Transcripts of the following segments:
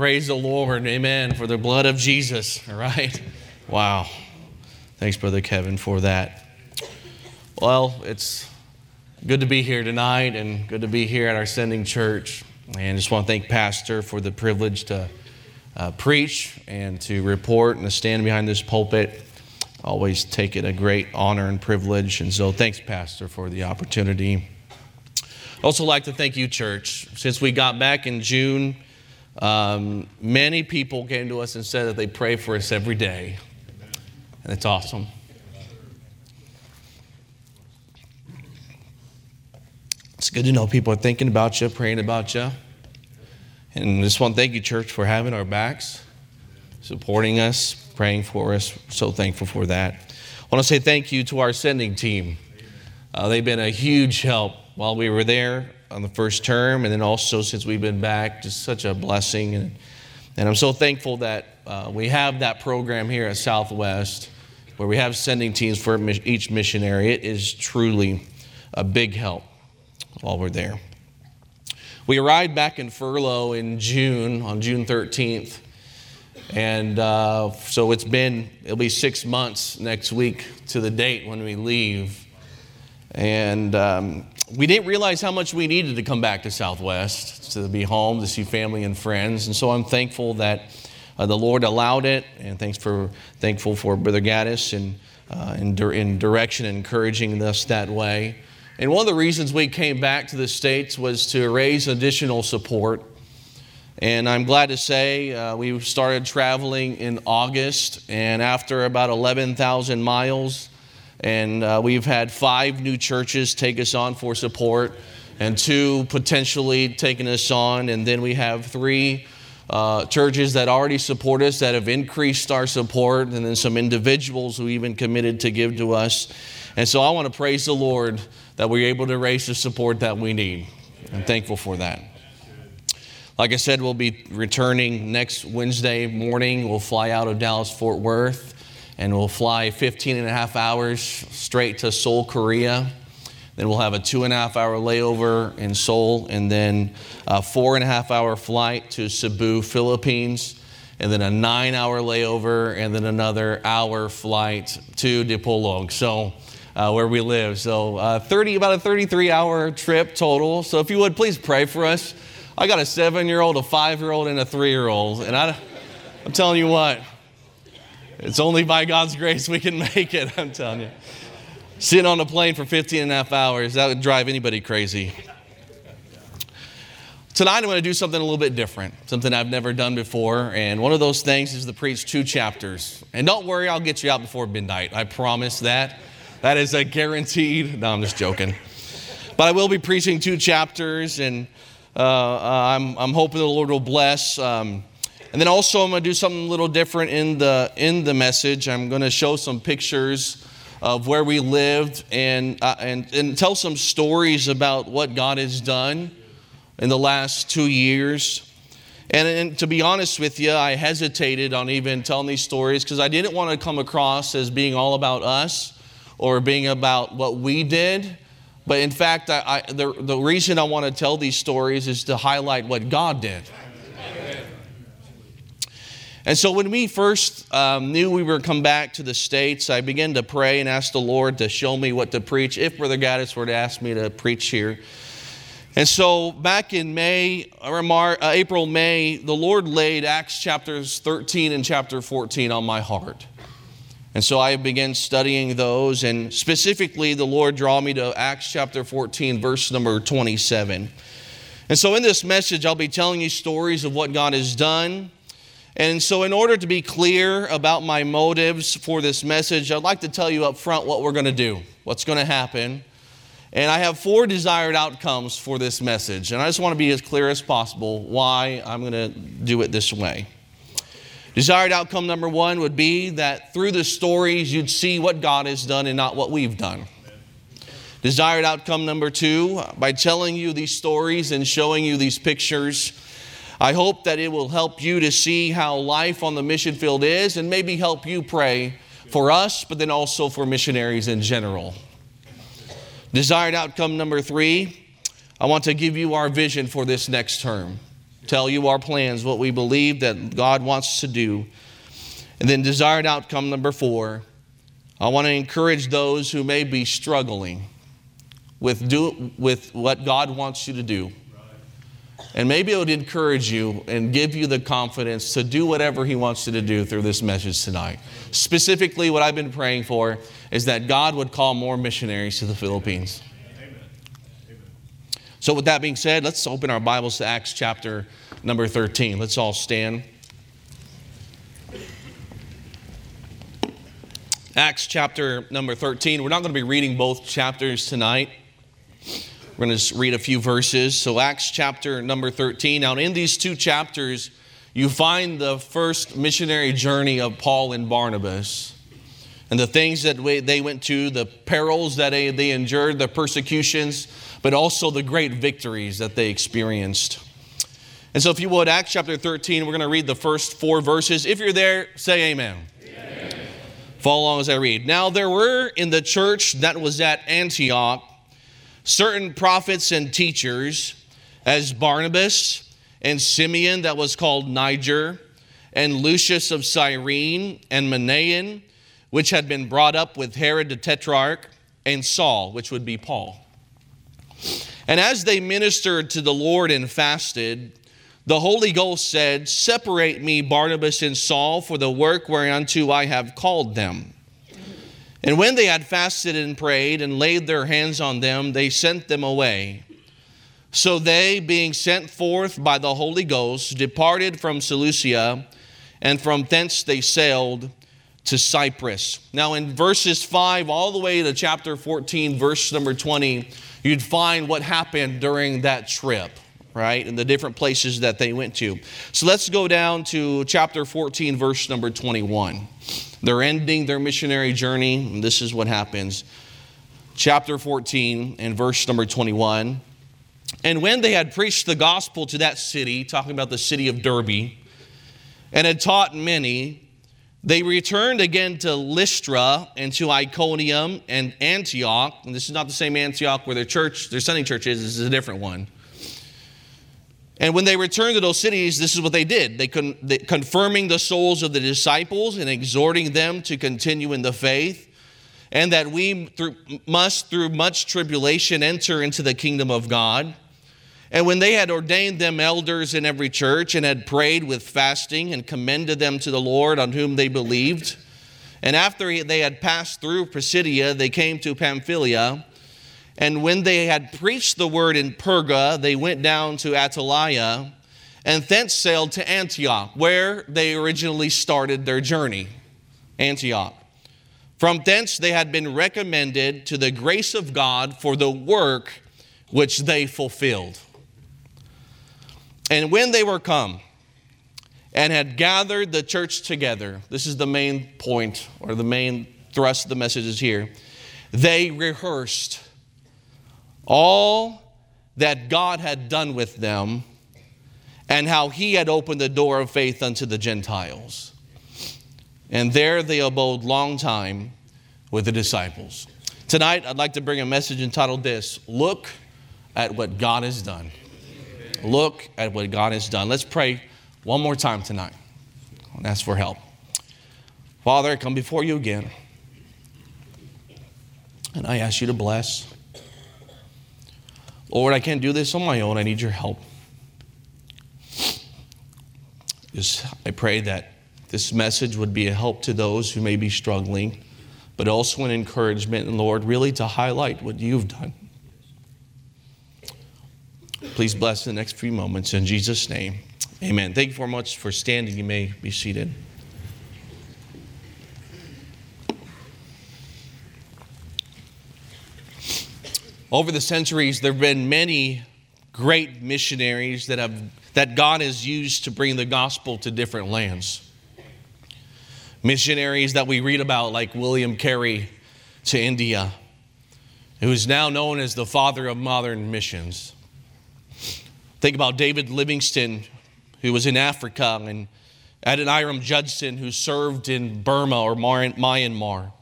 Praise the Lord. Amen. For the blood of Jesus. All right. Wow. Thanks, Brother Kevin, for that. Well, it's good to be here tonight and good to be here at our sending church. And just want to thank Pastor for the privilege to uh, preach and to report and to stand behind this pulpit. Always take it a great honor and privilege. And so, thanks, Pastor, for the opportunity. Also, like to thank you, church. Since we got back in June, um, many people came to us and said that they pray for us every day. And it's awesome. It's good to know people are thinking about you, praying about you. And just want to thank you, church, for having our backs, supporting us, praying for us. So thankful for that. I want to say thank you to our sending team. Uh, they've been a huge help while we were there on the first term, and then also since we've been back, just such a blessing. And, and I'm so thankful that uh, we have that program here at Southwest where we have sending teams for each missionary. It is truly a big help while we're there. We arrived back in furlough in June, on June 13th. And uh, so it's been, it'll be six months next week to the date when we leave. And um, we didn't realize how much we needed to come back to Southwest, to be home, to see family and friends. And so I'm thankful that uh, the Lord allowed it. And thanks for, thankful for Brother Gaddis and uh, in, in direction, and encouraging us that way. And one of the reasons we came back to the States was to raise additional support. And I'm glad to say uh, we started traveling in August, and after about 11,000 miles, and uh, we've had five new churches take us on for support, and two potentially taking us on, and then we have three uh, churches that already support us that have increased our support, and then some individuals who even committed to give to us. And so I want to praise the Lord that we're able to raise the support that we need. I'm thankful for that. Like I said, we'll be returning next Wednesday morning. We'll fly out of Dallas Fort Worth and we'll fly 15 and a half hours straight to Seoul, Korea. Then we'll have a two and a half hour layover in Seoul, and then a four and a half hour flight to Cebu, Philippines, and then a nine hour layover, and then another hour flight to Dipolog. So uh, where we live. So, uh, 30, about a 33 hour trip total. So, if you would please pray for us. I got a seven year old, a five year old, and a three year old. And I, I'm telling you what, it's only by God's grace we can make it, I'm telling you. Sitting on a plane for 15 and a half hours, that would drive anybody crazy. Tonight, I'm going to do something a little bit different, something I've never done before. And one of those things is to preach two chapters. And don't worry, I'll get you out before midnight. I promise that. That is a guaranteed. No, I'm just joking. But I will be preaching two chapters, and uh, uh, I'm, I'm hoping the Lord will bless. Um, and then also, I'm going to do something a little different in the in the message. I'm going to show some pictures of where we lived and, uh, and, and tell some stories about what God has done in the last two years. And, and, to be honest with you, I hesitated on even telling these stories because I didn't want to come across as being all about us or being about what we did. But in fact, I, I, the, the reason I want to tell these stories is to highlight what God did. And so when we first um, knew we were come back to the States, I began to pray and ask the Lord to show me what to preach if Brother Gaddis were to ask me to preach here. And so back in May, or Mar- uh, April, May, the Lord laid Acts chapters 13 and chapter 14 on my heart. And so I began studying those, and specifically, the Lord draw me to Acts chapter 14, verse number 27. And so, in this message, I'll be telling you stories of what God has done. And so, in order to be clear about my motives for this message, I'd like to tell you up front what we're going to do, what's going to happen. And I have four desired outcomes for this message. And I just want to be as clear as possible why I'm going to do it this way. Desired outcome number one would be that through the stories, you'd see what God has done and not what we've done. Desired outcome number two, by telling you these stories and showing you these pictures, I hope that it will help you to see how life on the mission field is and maybe help you pray for us, but then also for missionaries in general. Desired outcome number three, I want to give you our vision for this next term tell you our plans, what we believe that God wants to do. And then, desired outcome number four, I want to encourage those who may be struggling with, do, with what God wants you to do. And maybe it would encourage you and give you the confidence to do whatever He wants you to do through this message tonight. Specifically, what I've been praying for is that God would call more missionaries to the Philippines. So, with that being said, let's open our Bibles to Acts chapter number 13. Let's all stand. Acts chapter number 13. We're not going to be reading both chapters tonight. We're going to read a few verses. So, Acts chapter number 13. Now, in these two chapters, you find the first missionary journey of Paul and Barnabas and the things that they went to, the perils that they endured, the persecutions, but also the great victories that they experienced. And so, if you would, Acts chapter 13, we're going to read the first four verses. If you're there, say amen. amen. Follow along as I read. Now, there were in the church that was at Antioch certain prophets and teachers, as Barnabas and Simeon, that was called Niger, and Lucius of Cyrene, and Manaen, which had been brought up with Herod the Tetrarch, and Saul, which would be Paul. And as they ministered to the Lord and fasted, the Holy Ghost said, Separate me, Barnabas and Saul, for the work whereunto I have called them. And when they had fasted and prayed and laid their hands on them, they sent them away. So they, being sent forth by the Holy Ghost, departed from Seleucia, and from thence they sailed to Cyprus. Now, in verses 5 all the way to chapter 14, verse number 20, you'd find what happened during that trip, right? And the different places that they went to. So let's go down to chapter 14, verse number 21. They're ending their missionary journey, and this is what happens. Chapter 14 and verse number 21. And when they had preached the gospel to that city, talking about the city of Derbe, and had taught many, they returned again to Lystra and to Iconium and Antioch. And this is not the same Antioch where their church, their Sunday church is, this is a different one. And when they returned to those cities, this is what they did. They, con- they, confirming the souls of the disciples and exhorting them to continue in the faith, and that we through, must, through much tribulation, enter into the kingdom of God. And when they had ordained them elders in every church and had prayed with fasting and commended them to the Lord on whom they believed, and after they had passed through Pisidia, they came to Pamphylia. And when they had preached the word in Perga, they went down to Attalia and thence sailed to Antioch, where they originally started their journey. Antioch. From thence they had been recommended to the grace of God for the work which they fulfilled. And when they were come and had gathered the church together, this is the main point or the main thrust of the message is here, they rehearsed all that God had done with them and how he had opened the door of faith unto the Gentiles. And there they abode long time with the disciples. Tonight, I'd like to bring a message entitled this Look at what God has done. Look at what God has done. Let's pray one more time tonight and ask for help. Father, I come before you again. And I ask you to bless Lord, I can't do this on my own. I need your help. Just, I pray that this message would be a help to those who may be struggling, but also an encouragement, and Lord, really to highlight what you've done. Please bless the next few moments in Jesus' name. Amen. Thank you very much for standing. You may be seated. Over the centuries, there have been many great missionaries that, have, that God has used to bring the gospel to different lands. Missionaries that we read about, like William Carey to India, who is now known as the father of modern missions. Think about David Livingstone, who was in Africa, and Adoniram Judson, who served in Burma or Myanmar.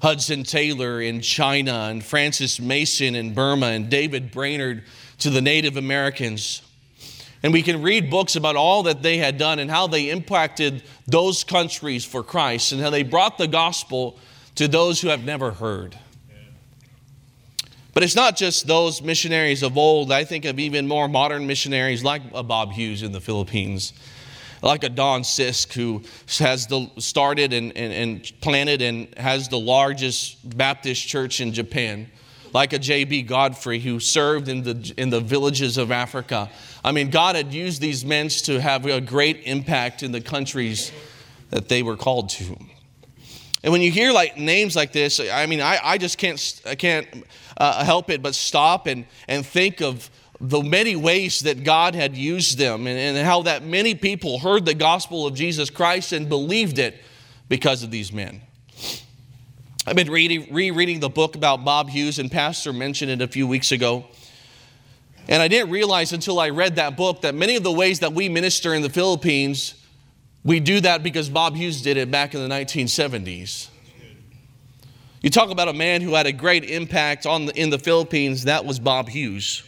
Hudson Taylor in China, and Francis Mason in Burma, and David Brainerd to the Native Americans. And we can read books about all that they had done and how they impacted those countries for Christ and how they brought the gospel to those who have never heard. But it's not just those missionaries of old. I think of even more modern missionaries like Bob Hughes in the Philippines, like a Don Sisk who has the, started and, and, and planted and has the largest Baptist church in Japan like a J.B. Godfrey who served in the, in the villages of Africa. I mean, God had used these men to have a great impact in the countries that they were called to. And when you hear like names like this, I mean, I, I just can't, I can't uh, help it but stop and, and think of the many ways that God had used them and, and how that many people heard the gospel of Jesus Christ and believed it because of these men. I've been reading, rereading the book about Bob Hughes, and Pastor mentioned it a few weeks ago. And I didn't realize until I read that book that many of the ways that we minister in the Philippines, we do that because Bob Hughes did it back in the 1970s. You talk about a man who had a great impact on the, in the Philippines, that was Bob Hughes.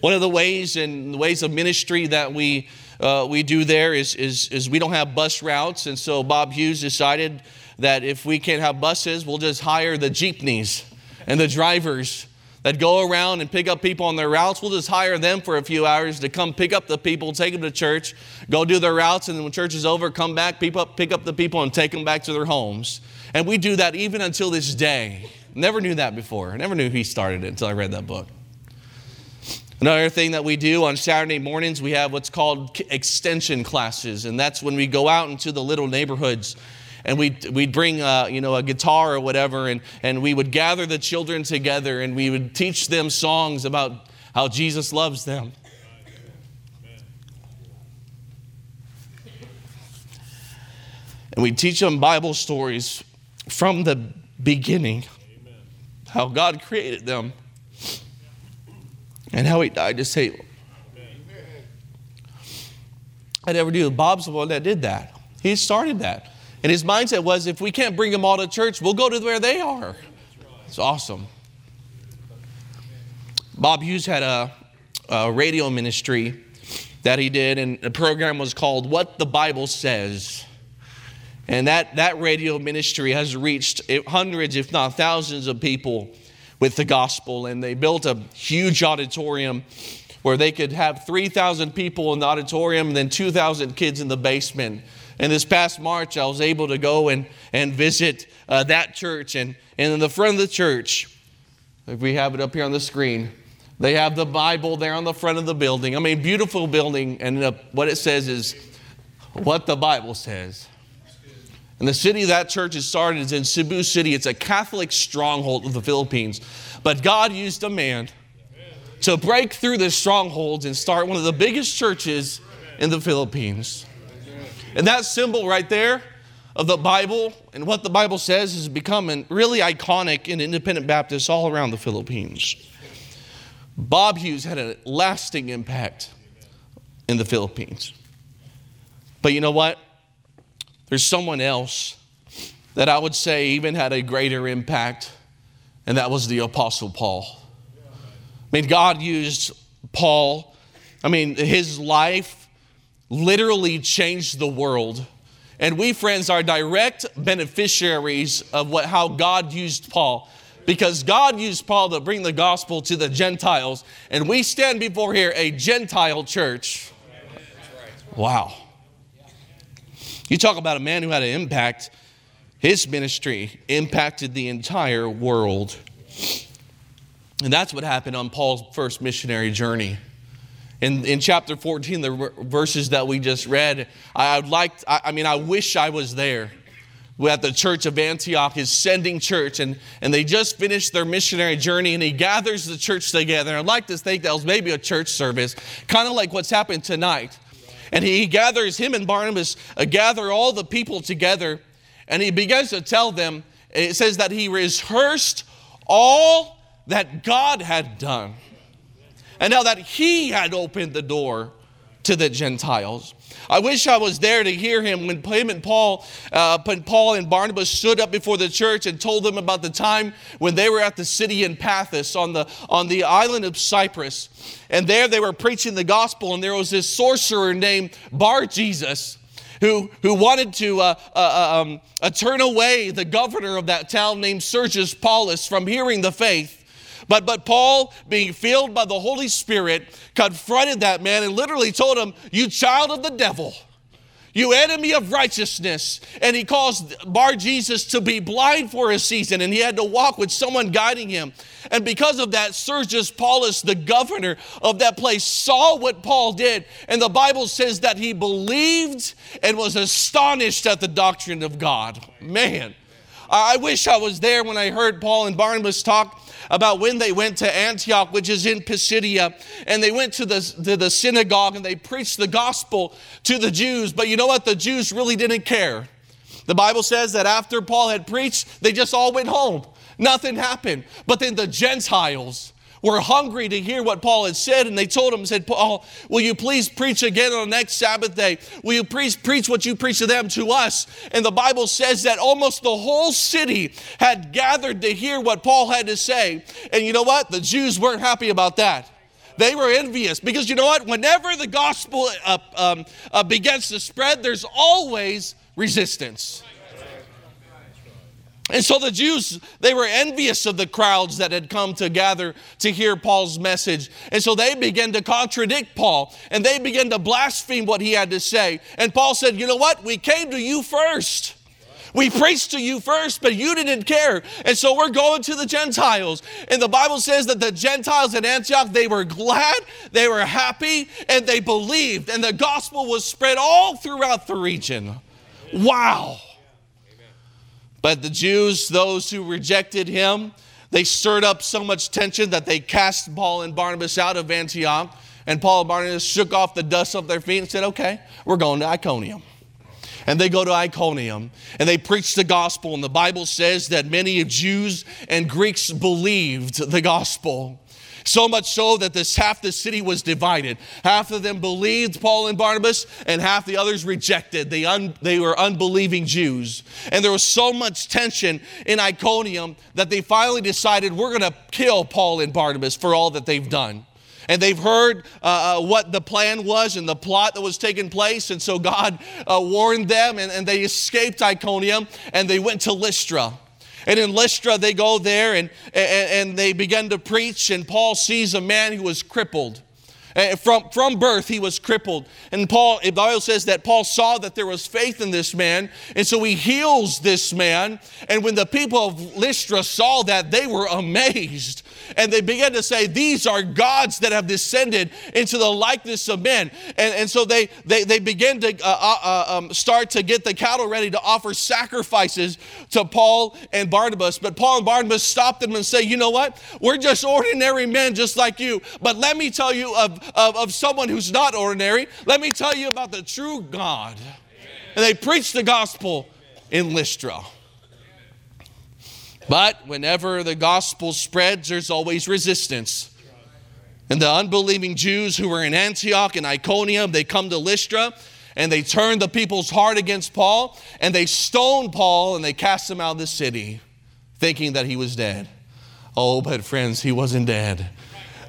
One of the ways and the ways of ministry that we, uh, we do there is, is, is we don't have bus routes, and so Bob Hughes decided that if we can't have buses, we'll just hire the jeepneys and the drivers that go around and pick up people on their routes. We'll just hire them for a few hours to come pick up the people, take them to church, go do their routes, and then when church is over, come back, pick up, pick up the people, and take them back to their homes. And we do that even until this day. Never knew that before. I never knew he started it until I read that book. Another thing that we do on Saturday mornings, we have what's called extension classes, and that's when we go out into the little neighborhoods and we'd, we'd bring uh, you know, a guitar or whatever, and, and we would gather the children together and we would teach them songs about how Jesus loves them. And we teach them Bible stories from the beginning, how God created them, and how He died to save. I never knew Bob's the one that did that. He started that. And his mindset was if we can't bring them all to church, we'll go to where they are. It's awesome. Bob Hughes had a, a radio ministry that he did, and the program was called What the Bible Says. And that, that radio ministry has reached hundreds, if not thousands, of people with the gospel. And they built a huge auditorium where they could have 3,000 people in the auditorium and then 2,000 kids in the basement. And this past March, I was able to go and, and visit uh, that church. And, and in the front of the church, if we have it up here on the screen, they have the Bible there on the front of the building. I mean, beautiful building. And the, what it says is what the Bible says. And the city that church is started is in Cebu City. It's a Catholic stronghold of the Philippines. But God used a man to break through the strongholds and start one of the biggest churches in the Philippines. And that symbol right there of the Bible and what the Bible says has become really iconic in independent Baptists all around the Philippines. Bob Hughes had a lasting impact in the Philippines. But you know what? There's someone else that I would say even had a greater impact, and that was the Apostle Paul. I mean, God used Paul. I mean, his life literally changed the world. And we, friends, are direct beneficiaries of what, how God used Paul. Because God used Paul to bring the gospel to the Gentiles, and we stand before here a Gentile church. Wow. You talk about a man who had an impact, his ministry impacted the entire world. And that's what happened on Paul's first missionary journey. In, in chapter 14, the verses that we just read, I would like, I, I mean, I wish I was there at the church of Antioch, his sending church, and, and they just finished their missionary journey, and he gathers the church together. I'd like to think that was maybe a church service, kind of like what's happened tonight. And he gathers, him and Barnabas uh, gather all the people together, and he begins to tell them, it says that he rehearsed all that God had done. And now that he had opened the door to the Gentiles. I wish I was there to hear him when him and Paul, uh, when Paul and Barnabas stood up before the church and told them about the time when they were at the city in Paphos on the on the island of Cyprus, and there they were preaching the gospel, and there was this sorcerer named Bar Jesus who, who wanted to uh, uh, uh, um, uh, turn away the governor of that town named Sergius Paulus from hearing the faith. But, but Paul, being filled by the Holy Spirit, confronted that man and literally told him, You child of the devil you enemy of righteousness. And he caused Bar Jesus to be blind for a season, and he had to walk with someone guiding him. And because of that, Sergius Paulus, the governor of that place, saw what Paul did. And the Bible says that he believed and was astonished at the doctrine of God. Man, I wish I was there when I heard Paul and Barnabas talk about when they went to Antioch, which is in Pisidia, and they went to the, to the synagogue and they preached the gospel to the Jews. But you know what? The Jews really didn't care. The Bible says that after Paul had preached, they just all went home. Nothing happened. But then the Gentiles, were hungry to hear what Paul had said, and they told him, said, Paul, will you please preach again on the next Sabbath day? Will you please preach what you preach to them to us? And the Bible says that almost the whole city had gathered to hear what Paul had to say. And you know what? The Jews weren't happy about that they were envious because you know what? Whenever the gospel uh, um, uh, begins to spread, there's always resistance. And so the Jews, they were envious of the crowds that had come to gather to hear Paul's message. And so they began to contradict Paul and they began to blaspheme what he had to say. And Paul said, You know what? We came to you first. We preached to you first, but you didn't care. And so we're going to the Gentiles. And the Bible says that the Gentiles in Antioch, they were glad, they were happy, and they believed. And the gospel was spread all throughout the region. Wow. But the Jews, those who rejected him, they stirred up so much tension that they cast Paul and Barnabas out of Antioch. And Paul and Barnabas shook off the dust off their feet and said, Okay, we're going to Iconium. And they go to Iconium and they preach the gospel. And the Bible says that many of Jews and Greeks believed the gospel. So much so that this half the city was divided. Half of them believed Paul and Barnabas, and half the others rejected. They, un, they were unbelieving Jews. And there was so much tension in Iconium that they finally decided we're going to kill Paul and Barnabas for all that they've done and they've heard uh, uh, what the plan was and the plot that was taking place. And so God uh, warned them, and, and they escaped Iconium and they went to Lystra. And in Lystra, they go there and, and, and they begin to preach. And Paul sees a man who was crippled. Uh, from, from birth, he was crippled. And Paul, the Bible says that Paul saw that there was faith in this man. And so he heals this man. And when the people of Lystra saw that, they were amazed and they began to say, These are gods that have descended into the likeness of men. And, and so they, they, they begin to uh, uh, uh, um, start to get the cattle ready to offer sacrifices to Paul and Barnabas. But Paul and Barnabas stopped them and say, You know what? We're just ordinary men just like you. But let me tell you of, of, of someone who's not ordinary. Let me tell you about the true God. And they preached the gospel in Lystra. But whenever the gospel spreads, there's always resistance. And the unbelieving Jews who were in Antioch and Iconium, they come to Lystra and they turn the people's heart against Paul and they stone Paul and they cast him out of the city, thinking that he was dead. Oh, but friends, he wasn't dead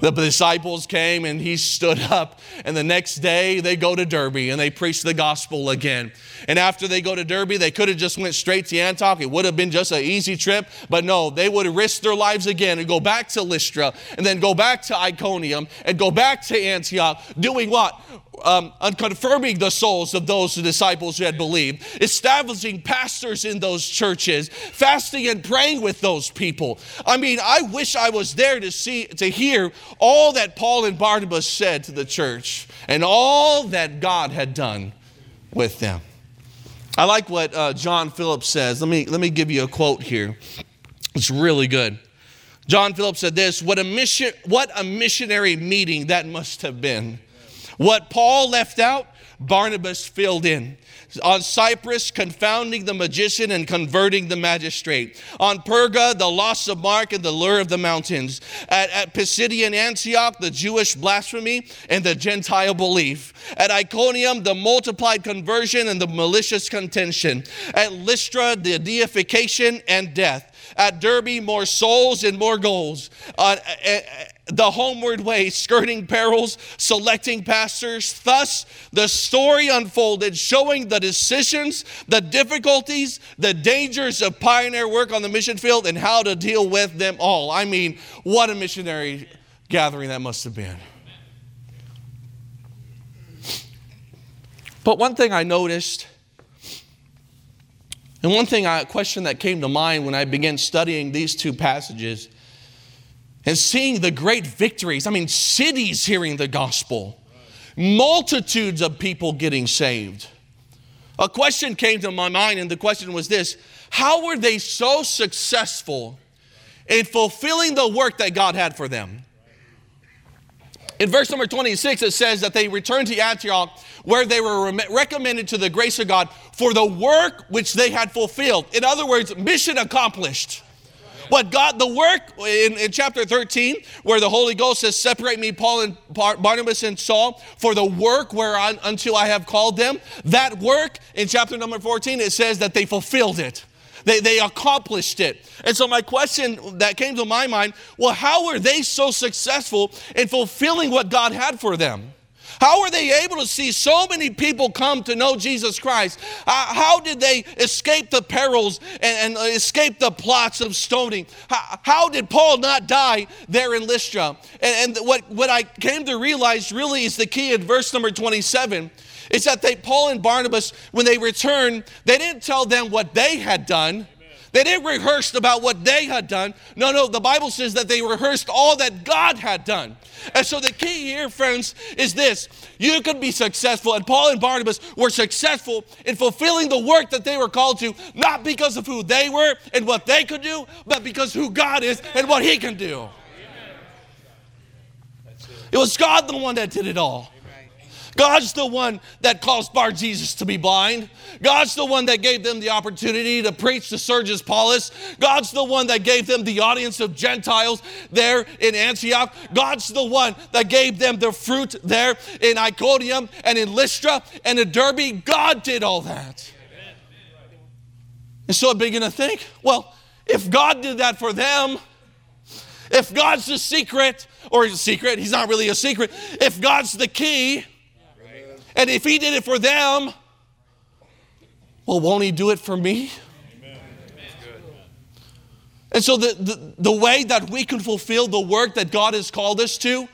the disciples came and he stood up. And the next day they go to Derbe and they preach the gospel again. And after they go to Derbe, they could have just went straight to Antioch. It would have been just an easy trip. But no, they would risked their lives again and go back to Lystra and then go back to Iconium and go back to Antioch, doing what? Um, confirming the souls of those disciples who had believed, establishing pastors in those churches, fasting and praying with those people. I mean, I wish I was there to see, to hear all that Paul and Barnabas said to the church and all that God had done with them. I like what uh, John Phillips says. Let me, let me give you a quote here. It's really good. John Phillips said this what a, mission, what a missionary meeting that must have been. What Paul left out, Barnabas filled in. On Cyprus, confounding the magician and converting the magistrate. On Perga, the loss of Mark and the lure of the mountains. At, at Pisidian Antioch, the Jewish blasphemy and the Gentile belief. At Iconium, the multiplied conversion and the malicious contention. At Lystra, the deification and death. At Derbe, more souls and more goals. Uh, the homeward way, skirting perils, selecting pastors. Thus, the story unfolded, showing the decisions, the difficulties, the dangers of pioneer work on the mission field, and how to deal with them all. I mean, what a missionary gathering that must have been. But one thing I noticed, and one thing, a question that came to mind when I began studying these two passages and seeing the great victories. I mean, cities hearing the gospel, multitudes of people getting saved. A question came to my mind, and the question was this How were they so successful in fulfilling the work that God had for them? In verse number 26, it says that they returned to Antioch where they were recommended to the grace of God for the work which they had fulfilled. In other words, mission accomplished. What God, the work in, in chapter 13, where the Holy Ghost says, Separate me, Paul and Barnabas and Saul, for the work whereon until I have called them. That work in chapter number 14, it says that they fulfilled it. They, they accomplished it. And so, my question that came to my mind well, how were they so successful in fulfilling what God had for them? How are they able to see so many people come to know Jesus Christ? Uh, how did they escape the perils and, and escape the plots of stoning? How, how, did Paul not die there in Lystra? And, and what, what I came to realize really is the key in verse number 27 is that they, Paul and Barnabas, when they returned, they didn't tell them what they had done. They didn't rehearse about what they had done. No, no, the Bible says that they rehearsed all that God had done. And so the key here, friends, is this you can be successful, and Paul and Barnabas were successful in fulfilling the work that they were called to, not because of who they were and what they could do, but because who God is and what He can do. It was God the one that did it all. God's the one that caused Bar Jesus to be blind. God's the one that gave them the opportunity to preach to Sergius Paulus. God's the one that gave them the audience of Gentiles there in Antioch. God's the one that gave them the fruit there in Iconium and in Lystra and in Derbe. God did all that. And so I begin to think, well, if God did that for them, if God's the secret, or a secret, he's not really a secret, if God's the key, and if he did it for them, well, won't he do it for me? And so, the, the, the, way that we can fulfill the work that God has called us to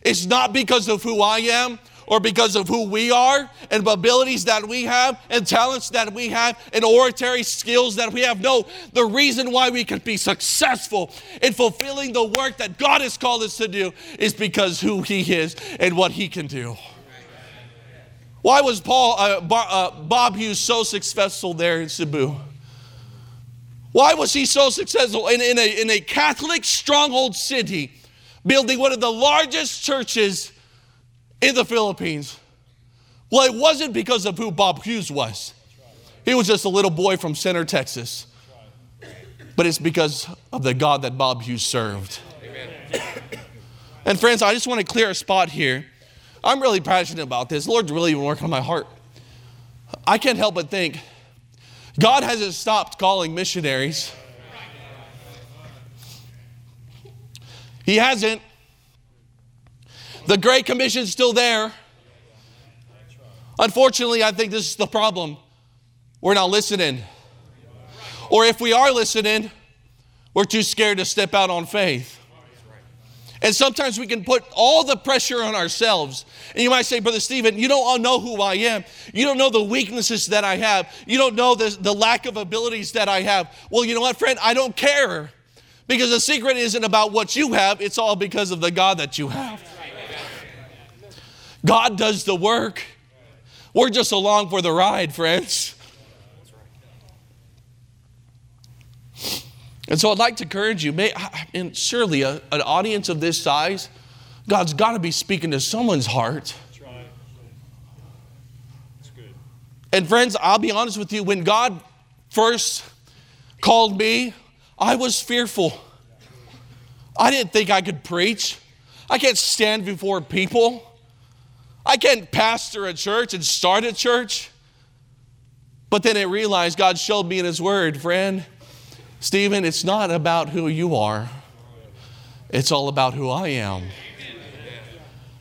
is not because of who I am or because of who we are and abilities that we have and talents that we have and oratory skills that we have. No, the reason why we can be successful in fulfilling the work that God has called us to do is because who He is and what He can do. Why was Paul, uh, Bar, uh, Bob Hughes so successful there in Cebu? Why was he so successful in, in, a, in a Catholic stronghold city, building one of the largest churches in the Philippines? Well, it wasn't because of who Bob Hughes was. He was just a little boy from Center, Texas. But it's because of the God that Bob Hughes served. Amen. And friends, I just want to clear a spot here. I'm really passionate about this. The Lord's really been working on my heart. I can't help but think God hasn't stopped calling missionaries. He hasn't. The Great Commission's still there. Unfortunately, I think this is the problem. We're not listening. Or if we are listening, we're too scared to step out on faith. And sometimes we can put all the pressure on ourselves. And you might say, Brother Stephen, you don't know who I am. You don't know the weaknesses that I have. You don't know the, the lack of abilities that I have. Well, you know what, friend? I don't care. Because the secret isn't about what you have, it's all because of the God that you have. God does the work. We're just along for the ride, friends. And so I'd like to encourage you, may, and surely a, an audience of this size, God's got to be speaking to someone's heart. That's right. That's good. And friends, I'll be honest with you, when God first called me, I was fearful. I didn't think I could preach. I can't stand before people. I can't pastor a church and start a church. But then I realized God showed me in His Word, friend, Stephen, it's not about who you are, it's all about who I am.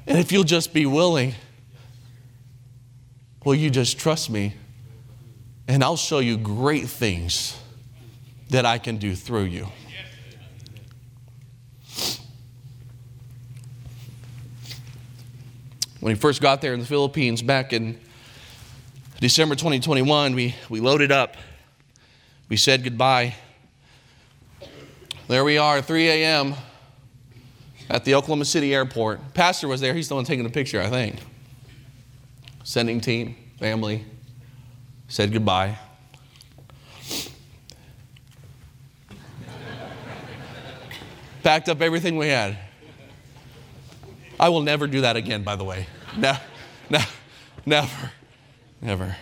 And if you'll just be willing, will you just trust me? And I'll show you great things that I can do through you. When we first got there in the Philippines back in December 2021, we, we loaded up. We said goodbye. There we are, 3 a.m. at the Oklahoma City airport. Pastor was there. He's the one taking the picture, I think. Sending team, family, said goodbye. Packed up everything we had. I will never do that again, by the way. No, no, never, never.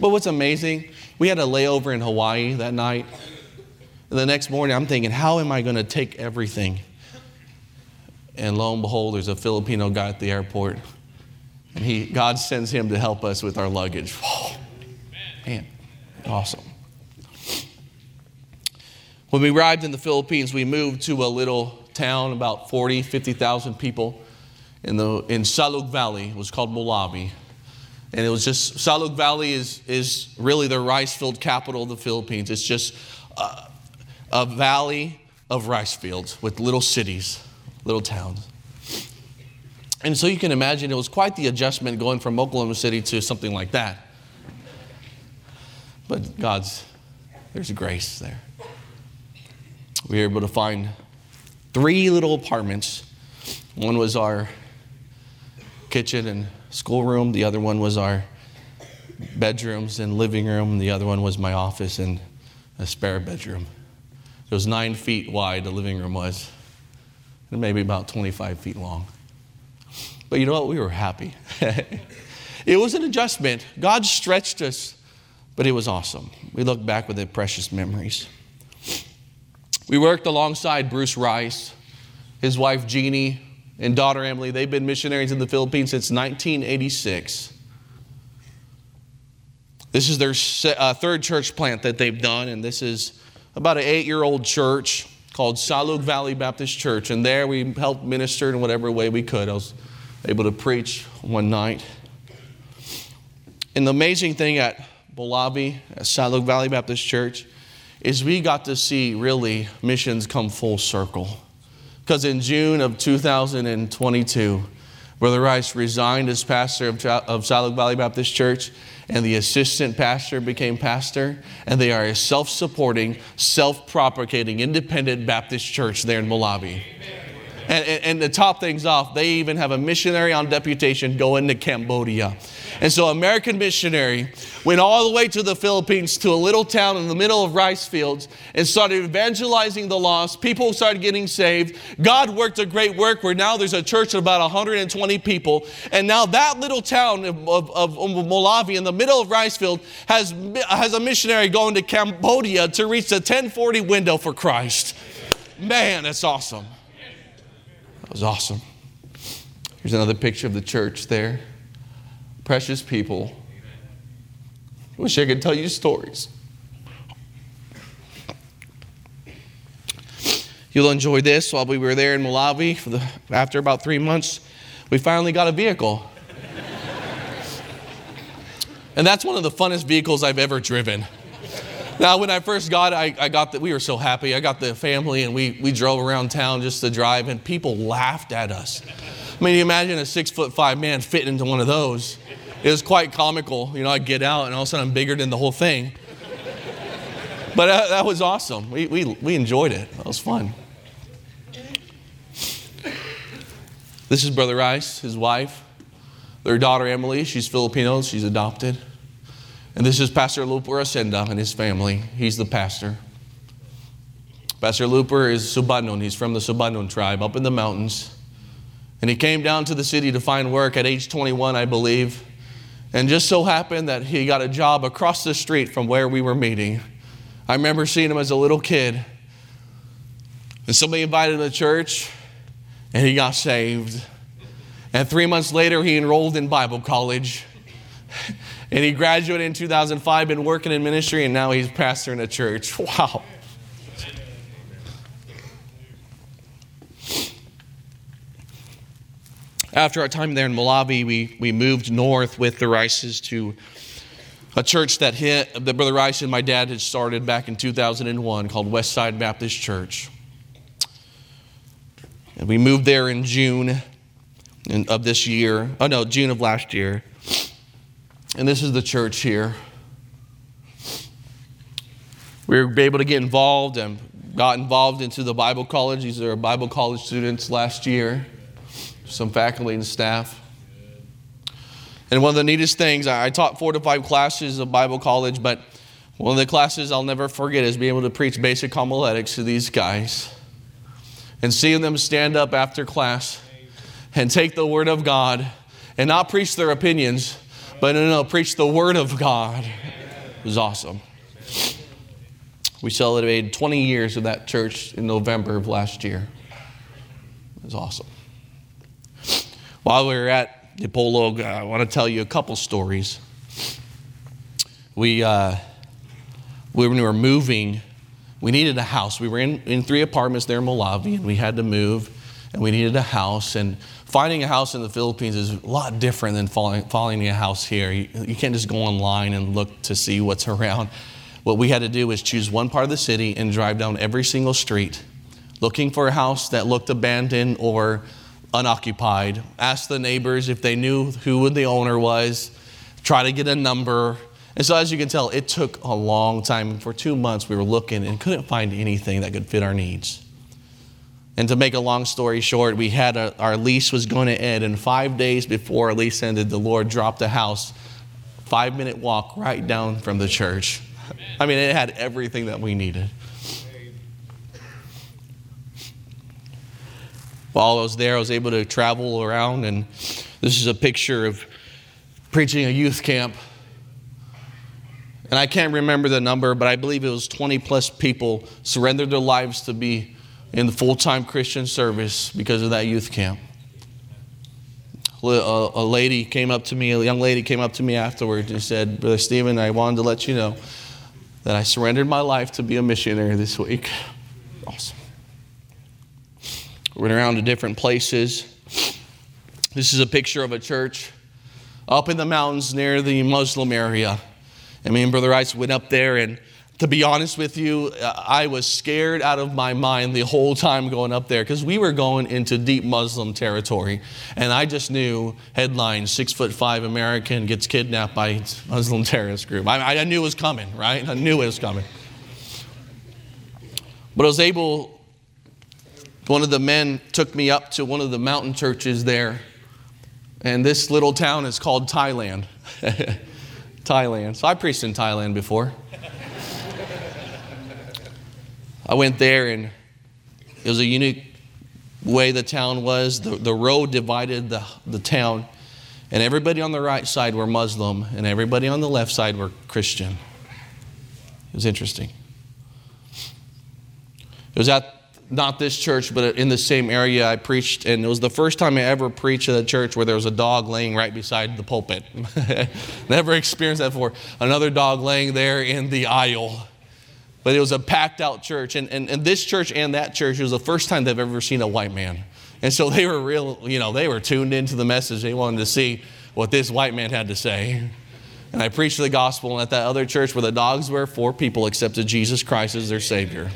But what's amazing, we had a layover in Hawaii that night. And the next morning, I'm thinking, how am I going to take everything? And lo and behold, there's a Filipino guy at the airport. And he, God sends him to help us with our luggage. Oh, man, awesome. When we arrived in the Philippines, we moved to a little town, about 40, 50,000 people in, the, in Salug Valley. It was called Molave. And it was just, Salug Valley is, is really the rice filled capital of the Philippines. It's just a, a valley of rice fields with little cities, little towns. And so you can imagine it was quite the adjustment going from Oklahoma City to something like that. But God's, there's grace there. We were able to find three little apartments. One was our kitchen and schoolroom, the other one was our bedrooms and living room, the other one was my office and a spare bedroom. It was nine feet wide, the living room was, and maybe about 25 feet long. But you know what? We were happy. it was an adjustment. God stretched us, but it was awesome. We look back with the precious memories. We worked alongside Bruce Rice, his wife Jeannie, and daughter Emily. They've been missionaries in the Philippines since 1986. This is their uh, third church plant that they've done, and this is about an eight year old church called Salug Valley Baptist Church. And there we helped minister in whatever way we could. I was able to preach one night. And the amazing thing at Molave, at Salug Valley Baptist Church, is we got to see really missions come full circle. Because in June of 2022, Brother Rice resigned as pastor of, of Salug Valley Baptist Church, and the assistant pastor became pastor, and they are a self supporting, self propagating, independent Baptist church there in Molave. And, and, and, to top things off, they even have a missionary on deputation going to Cambodia. And so, American missionary went all the way to the Philippines to a little town in the middle of rice fields and started evangelizing the lost. People started getting saved. God worked a great work where now there's a church of about 120 people. And now that little town of, of, of in the middle of rice field has, has a missionary going to Cambodia to reach the 1040 window for Christ. Man, that's awesome. That was awesome. Here's another picture of the church there precious people. Wish I could tell you stories. You'll enjoy this. While we were there in Molave, for the, after about three months, we finally got a vehicle. and that's one of the funnest vehicles I've ever driven. Now, when I first got I, I got that we were so happy. I got the family and we, we drove around town just to drive, and people laughed at us. I mean, you imagine a six foot five man fitting into one of those. It was quite comical. You know, I get out and all of a sudden I'm bigger than the whole thing. But uh, that was awesome. We, we, we enjoyed it. That was fun. This is Brother Rice, his wife, their daughter Emily. She's Filipino, she's adopted. And this is Pastor Looper Ascenda and his family. He's the pastor. Pastor Looper is Subanon. He's from the Subanon tribe up in the mountains. And he came down to the city to find work at age 21, I believe. And just so happened that he got a job across the street from where we were meeting. I remember seeing him as a little kid. And somebody invited him to church, and he got saved. And three months later, he enrolled in Bible college. And he graduated in 2005, been working in ministry, and now he's pastoring a church. Wow. After our time there in Molave, we, we moved north with the Rices to a church that hit, that Brother Rice and my dad had started back in 2001 called Westside Baptist Church. And we moved there in June of this year. Oh, no, June of last year. And this is the church here. We were able to get involved and got involved into the Bible college. These are Bible college students last year some faculty and staff. And one of the neatest things, I taught four to five classes of Bible college, but one of the classes I'll never forget is being able to preach basic homiletics to these guys and seeing them stand up after class and take the Word of God and not preach their opinions, but no, no, preach the Word of God. It was awesome. We celebrated 20 years of that church in November of last year. It was awesome. While we were at Dipolog, I want to tell you a couple stories. We, uh, when we were moving, we needed a house. We were in, in three apartments there in Molave, and we had to move, and we needed a house. And finding a house in the Philippines is a lot different than finding a house here. You, you can't just go online and look to see what's around. What we had to do was choose one part of the city and drive down every single street looking for a house that looked abandoned or unoccupied. Ask the neighbors if they knew who the owner was. Try to get a number. And so, as you can tell, it took a long time. For two months, we were looking and couldn't find anything that could fit our needs. And to make a long story short, we had a, our lease was going to end, and five days before our lease ended, the Lord dropped a house, five minute walk right down from the church. I mean, it had everything that we needed. While I was there, I was able to travel around, and this is a picture of preaching a youth camp. And I can't remember the number, but I believe it was 20 plus people surrendered their lives to be in the full time Christian service because of that youth camp. A, lady came up to me, a young lady came up to me afterwards and said, Brother Stephen, I wanted to let you know that I surrendered my life to be a missionary this week. Awesome. We went around to different places. This is a picture of a church up in the mountains near the Muslim area. And me and Brother Rice went up there, and to be honest with you, uh, I was scared out of my mind the whole time going up there because we were going into deep Muslim territory. And I just knew headline six foot five American gets kidnapped by Muslim terrorist group. I, I knew it was coming, right? I knew it was coming. But I was able one of the men took me up to one of the mountain churches there. And this little town is called Thailand. Thailand. So I preached in Thailand before. I went there and it was a unique way the town was. The, the road divided the, the town, and everybody on the right side were Muslim, and everybody on the left side were Christian. It was interesting. It was at not this church, but in the same area I preached, and it was the first time I ever preached at a church where there was a dog laying right beside the pulpit. Never experienced that before. Another dog laying there in the aisle. But it was a packed out church. And, and, and this church and that church, it was the first time they've ever seen a white man. And so they were real, you know, they were tuned into the message. They wanted to see what this white man had to say. And I preached the gospel, and at that other church where the dogs were, four people accepted Jesus Christ as their Savior.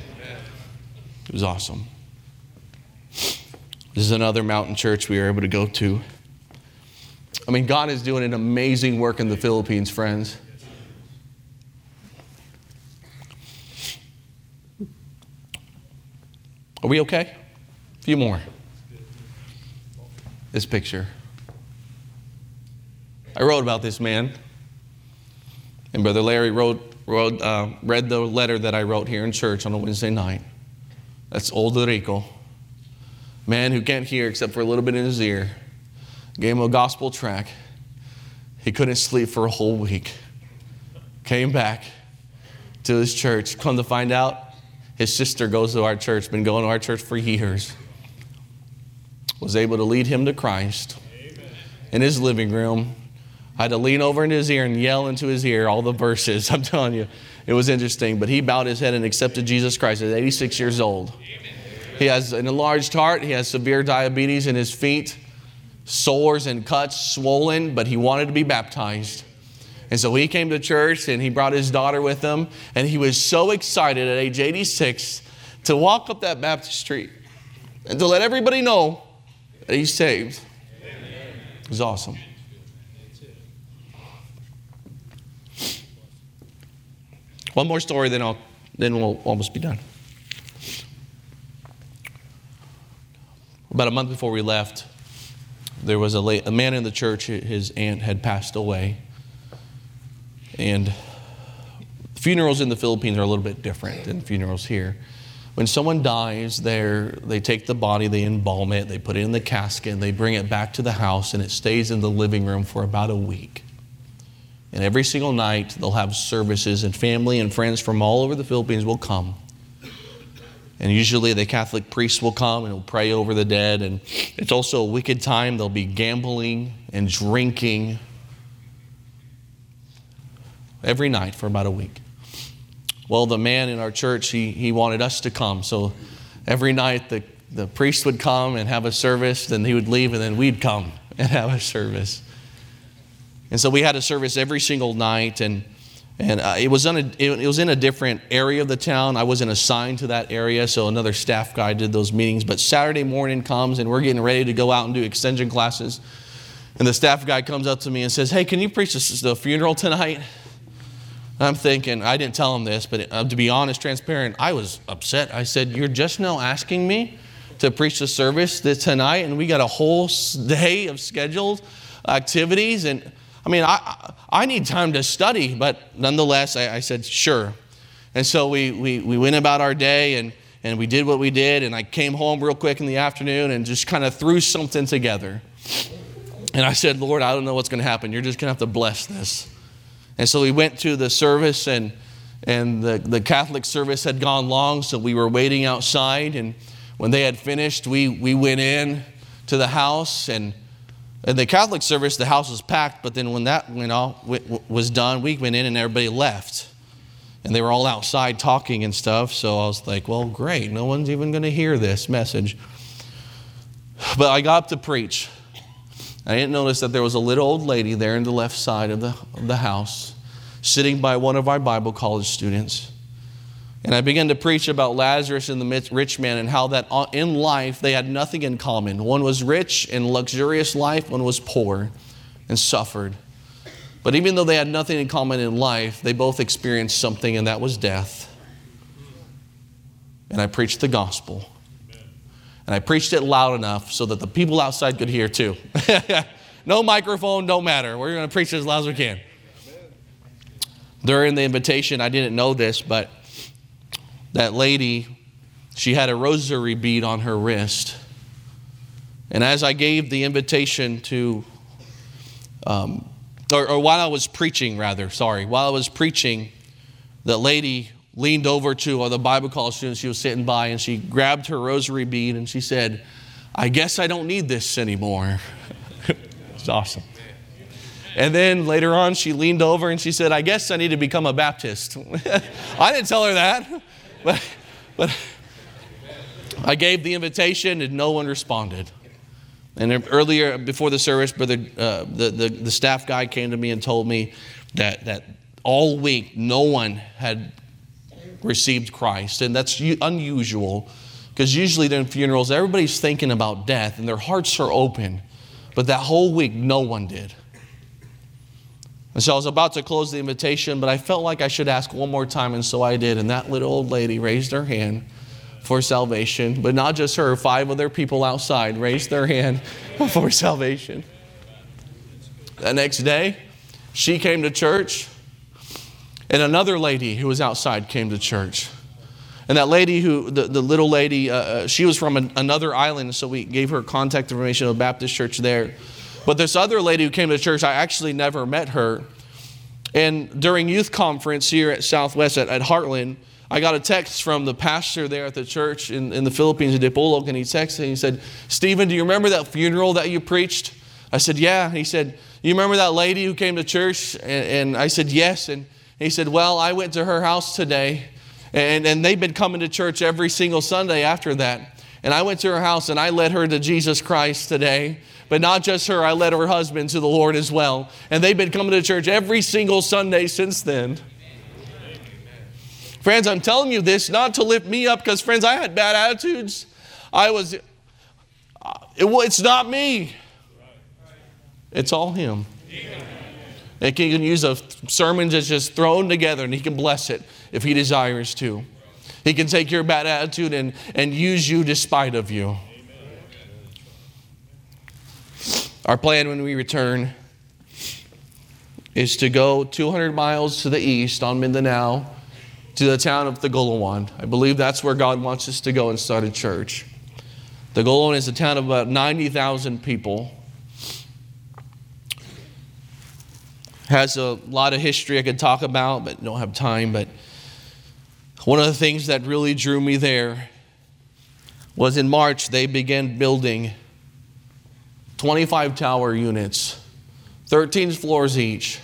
It was awesome. This is another mountain church we were able to go to. I mean, God is doing an amazing work in the Philippines, friends. Are we okay? A few more. This picture. I wrote about this man, and Brother Larry wrote, wrote uh, read the letter that I wrote here in church on a Wednesday night. That's old Rico. Man who can't hear except for a little bit in his ear. Gave him a gospel track. He couldn't sleep for a whole week. Came back to his church. Come to find out, his sister goes to our church, been going to our church for years. Was able to lead him to Christ in his living room. I had to lean over in his ear and yell into his ear all the verses. I'm telling you, it was interesting. But he bowed his head and accepted Jesus Christ at 86 years old. He has an enlarged heart, he has severe diabetes in his feet, sores and cuts, swollen, but he wanted to be baptized. And so he came to church and he brought his daughter with him. And he was so excited at age 86 to walk up that baptistry and to let everybody know that he's saved. It was awesome. One more story, then, I'll, then we'll almost be done. About a month before we left, there was a, a man in the church, his aunt had passed away. And funerals in the Philippines are a little bit different than funerals here. When someone dies, they take the body, they embalm it, they put it in the casket, and they bring it back to the house, and it stays in the living room for about a week. And every single night, they'll have services, and family and friends from all over the Philippines will come. And usually, the Catholic priest will come and will pray over the dead. And it's also a wicked time. They'll be gambling and drinking every night for about a week. Well, the man in our church, he, he wanted us to come. So every night, the, the priest would come and have a service, then he would leave, and then we'd come and have a service. And so we had a service every single night, and, and uh, it, was a, it, it was in a different area of the town. I wasn't assigned to that area, so another staff guy did those meetings. But Saturday morning comes, and we're getting ready to go out and do extension classes. And the staff guy comes up to me and says, Hey, can you preach the funeral tonight? I'm thinking, I didn't tell him this, but uh, to be honest, transparent, I was upset. I said, You're just now asking me to preach the service tonight, and we got a whole day of scheduled activities. And I mean, I, I need time to study, but nonetheless, I, I said, Sure. And so we, we, we went about our day and, and we did what we did. And I came home real quick in the afternoon and just kind of threw something together. And I said, Lord, I don't know what's going to happen. You're just going to have to bless this. And so we went to the service, and, and the, the Catholic service had gone long, so we were waiting outside. And when they had finished, we, we went in to the house. And in the Catholic service, the house was packed, but then when that went all, was done, we went in and everybody left. And they were all outside talking and stuff. So I was like, well, great. No one's even going to hear this message. But I got up to preach. I didn't notice that there was a little old lady there in the left side of the, of the house, sitting by one of our Bible college students. And I began to preach about Lazarus and the rich man and how that uh, in life they had nothing in common. One was rich and luxurious life, one was poor and suffered. But even though they had nothing in common in life, they both experienced something, and that was death. And I preached the gospel. And I preached it loud enough so that the people outside could hear too. no microphone, don't matter. We're going to preach as loud as we can. During the invitation, I didn't know this, but that lady, she had a rosary bead on her wrist. And as I gave the invitation to, um, or, or while I was preaching, rather, sorry, while I was preaching, the lady leaned over to one the Bible college student she was sitting by and she grabbed her rosary bead and she said, I guess I don't need this anymore. it's awesome. And then later on, she leaned over and she said, I guess I need to become a Baptist. I didn't tell her that, but, but I gave the invitation and no one responded. And earlier, before the service, brother, uh, the, the, the staff guy came to me and told me that, that all week no one had received Christ. And that's unusual because usually during funerals, everybody's thinking about death and their hearts are open. But that whole week, no one did. And so I was about to close the invitation, but I felt like I should ask one more time, and so I did. And that little old lady raised her hand for salvation, but not just her, five other people outside raised their hand for salvation. The next day, she came to church. And another lady who was outside came to church. And that lady who, the, the little lady, uh, uh she was from an, another island, so we gave her contact information of a Baptist church there. But this other lady who came to church, I actually never met her. And during youth conference here at Southwest at, at Heartland, I got a text from the pastor there at the church in, in the Philippines, in Dipolog, and he texted and he said, Stephen, do you remember that funeral that you preached? I said, Yeah. He said, You remember that lady who came to church? And, and I said, Yes. And he said, Well, I went to her house today, and, and they've been coming to church every single Sunday after that. And I went to her house and I led her to Jesus Christ today. But not just her, I led her husband to the Lord as well. And they've been coming to church every single Sunday since then. Friends, I'm telling you this not to lift me up because, friends, I had bad attitudes. I was, uh, it, it's not me, it's all Him. He can use a sermon that's just thrown together and He can bless it if He desires to. He can take your bad attitude and, and use you despite of you. Our plan when we return is to go 200 miles to the east on Mindanao to the town of the Tagoloan. I believe that's where God wants us to go and start a church. The Tagoloan is a town of about 90,000 people. Has a lot of history I could talk about, but don't have time. But one of the things that really drew me there was in March, they began building 25 tower units, 13 floors each.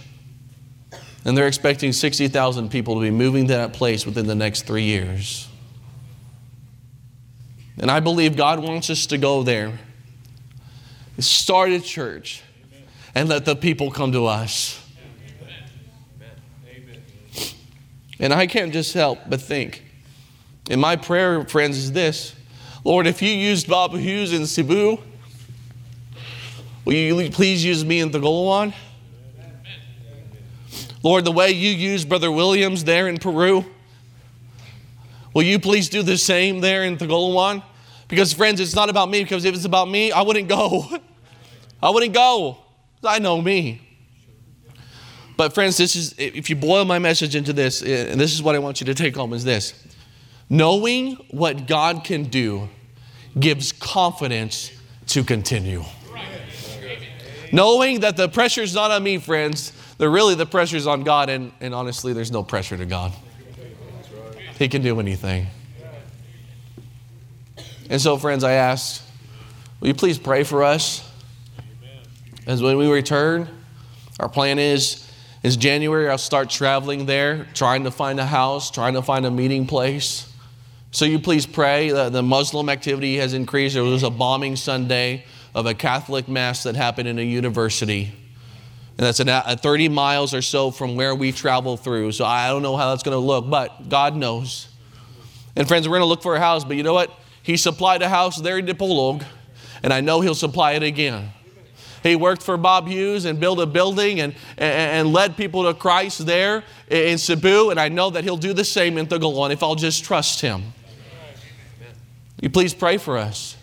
And they're expecting 60,000 people to be moving to that place within the next three years. And I believe God wants us to go there, start a church, and let the people come to us. And I can't just help but think. And my prayer, friends, is this Lord, if you used Bob Hughes in Cebu, Will you please use me in Tagoloan? Lord, the way you used Brother Williams there in Peru, will you please do the same there in Tagoloan? Because, friends, it's not about me, because if it's about me, I wouldn't go. I wouldn't go. I know me. But, friends, this is, if you boil my message into this, eh, and this is what I want you to take home, is this knowing what God can do gives confidence to continue. Knowing that the pressure's not on me, friends, that really the pressure's on God, and, and honestly, there's no pressure to God. He can do anything. And so, friends, I ask, will you please pray for us? As when we return, our plan is is January I'll start traveling there, trying to find a house, trying to find a meeting place. So you please pray. The, the Muslim activity has increased. There was a bombing Sunday of a Catholic Mass that happened in a university. And that's a 30 miles or so from where we travel through. So I don't know how that's going to look, but God knows. And friends, we're going to look for a house, but you know what? He supplied a house there in Dipolog, and I know He'll supply it again. He worked for Bob Hughes and built a building and, and, led people to Christ there in Cebu, and I know that He'll do the same in Tagoloan if I'll just trust Him. You please pray for us.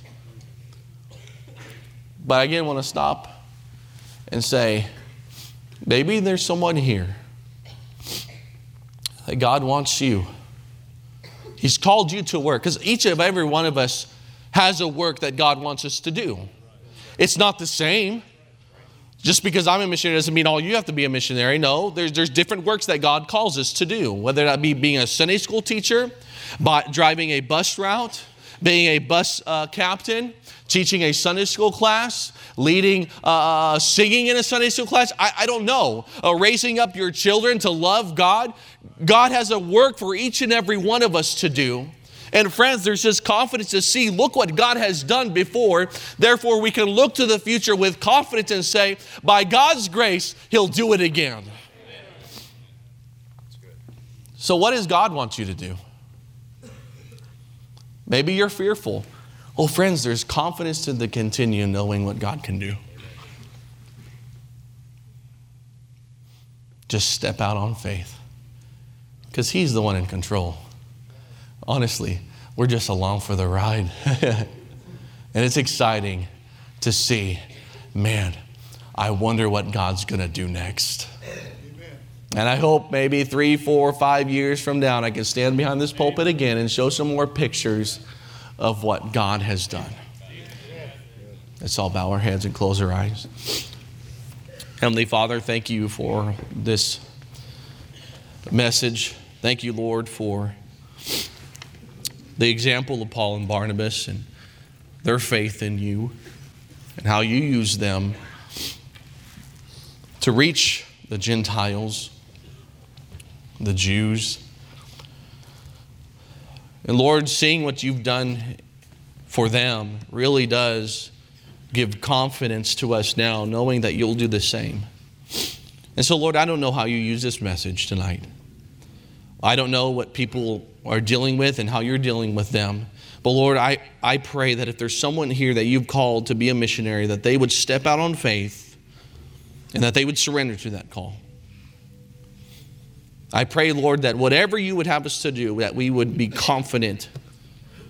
But I again want to stop and say, maybe there's someone here that God wants you. He's called you to work because each of every one of us has a work that God wants us to do. It's not the same. Just because I'm a missionary doesn't mean all you have to be a missionary. No, there's, there's different works that God calls us to do, whether that be being a Sunday school teacher, by driving a bus route, being a bus uh, captain, teaching a Sunday school class, leading, uh, singing in a Sunday school class. I, I don't know. Uh, raising up your children to love God. God has a work for each and every one of us to do. And friends, there's just confidence to see, look what God has done before. Therefore, we can look to the future with confidence and say, by God's grace, He'll do it again. So, what does God want you to do? Maybe you're fearful. Well, friends, there's confidence to the continue knowing what God can do. Just step out on faith because He's the one in control. Honestly, we're just along for the ride. and it's exciting to see, man, I wonder what God's going to do next. And I hope maybe three, four, five years from now, I can stand behind this pulpit again and show some more pictures of what God has done. Let's all bow our heads and close our eyes. Heavenly Father, thank you for this message. Thank you, Lord, for the example of Paul and Barnabas and their faith in you and how you use them to reach the Gentiles, the Jews. And Lord, seeing what you've done for them really does give confidence to us now, knowing that you'll do the same. And so, Lord, I don't know how you use this message tonight. I don't know what people are dealing with and how you're dealing with them. But Lord, I, I pray that if there's someone here that you've called to be a missionary, that they would step out on faith and that they would surrender to that call. I pray, Lord, that whatever you would have us to do, that we would be confident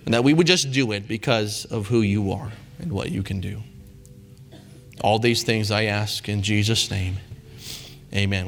and that we would just do it because of who you are and what you can do. All these things I ask in Jesus' name. Amen.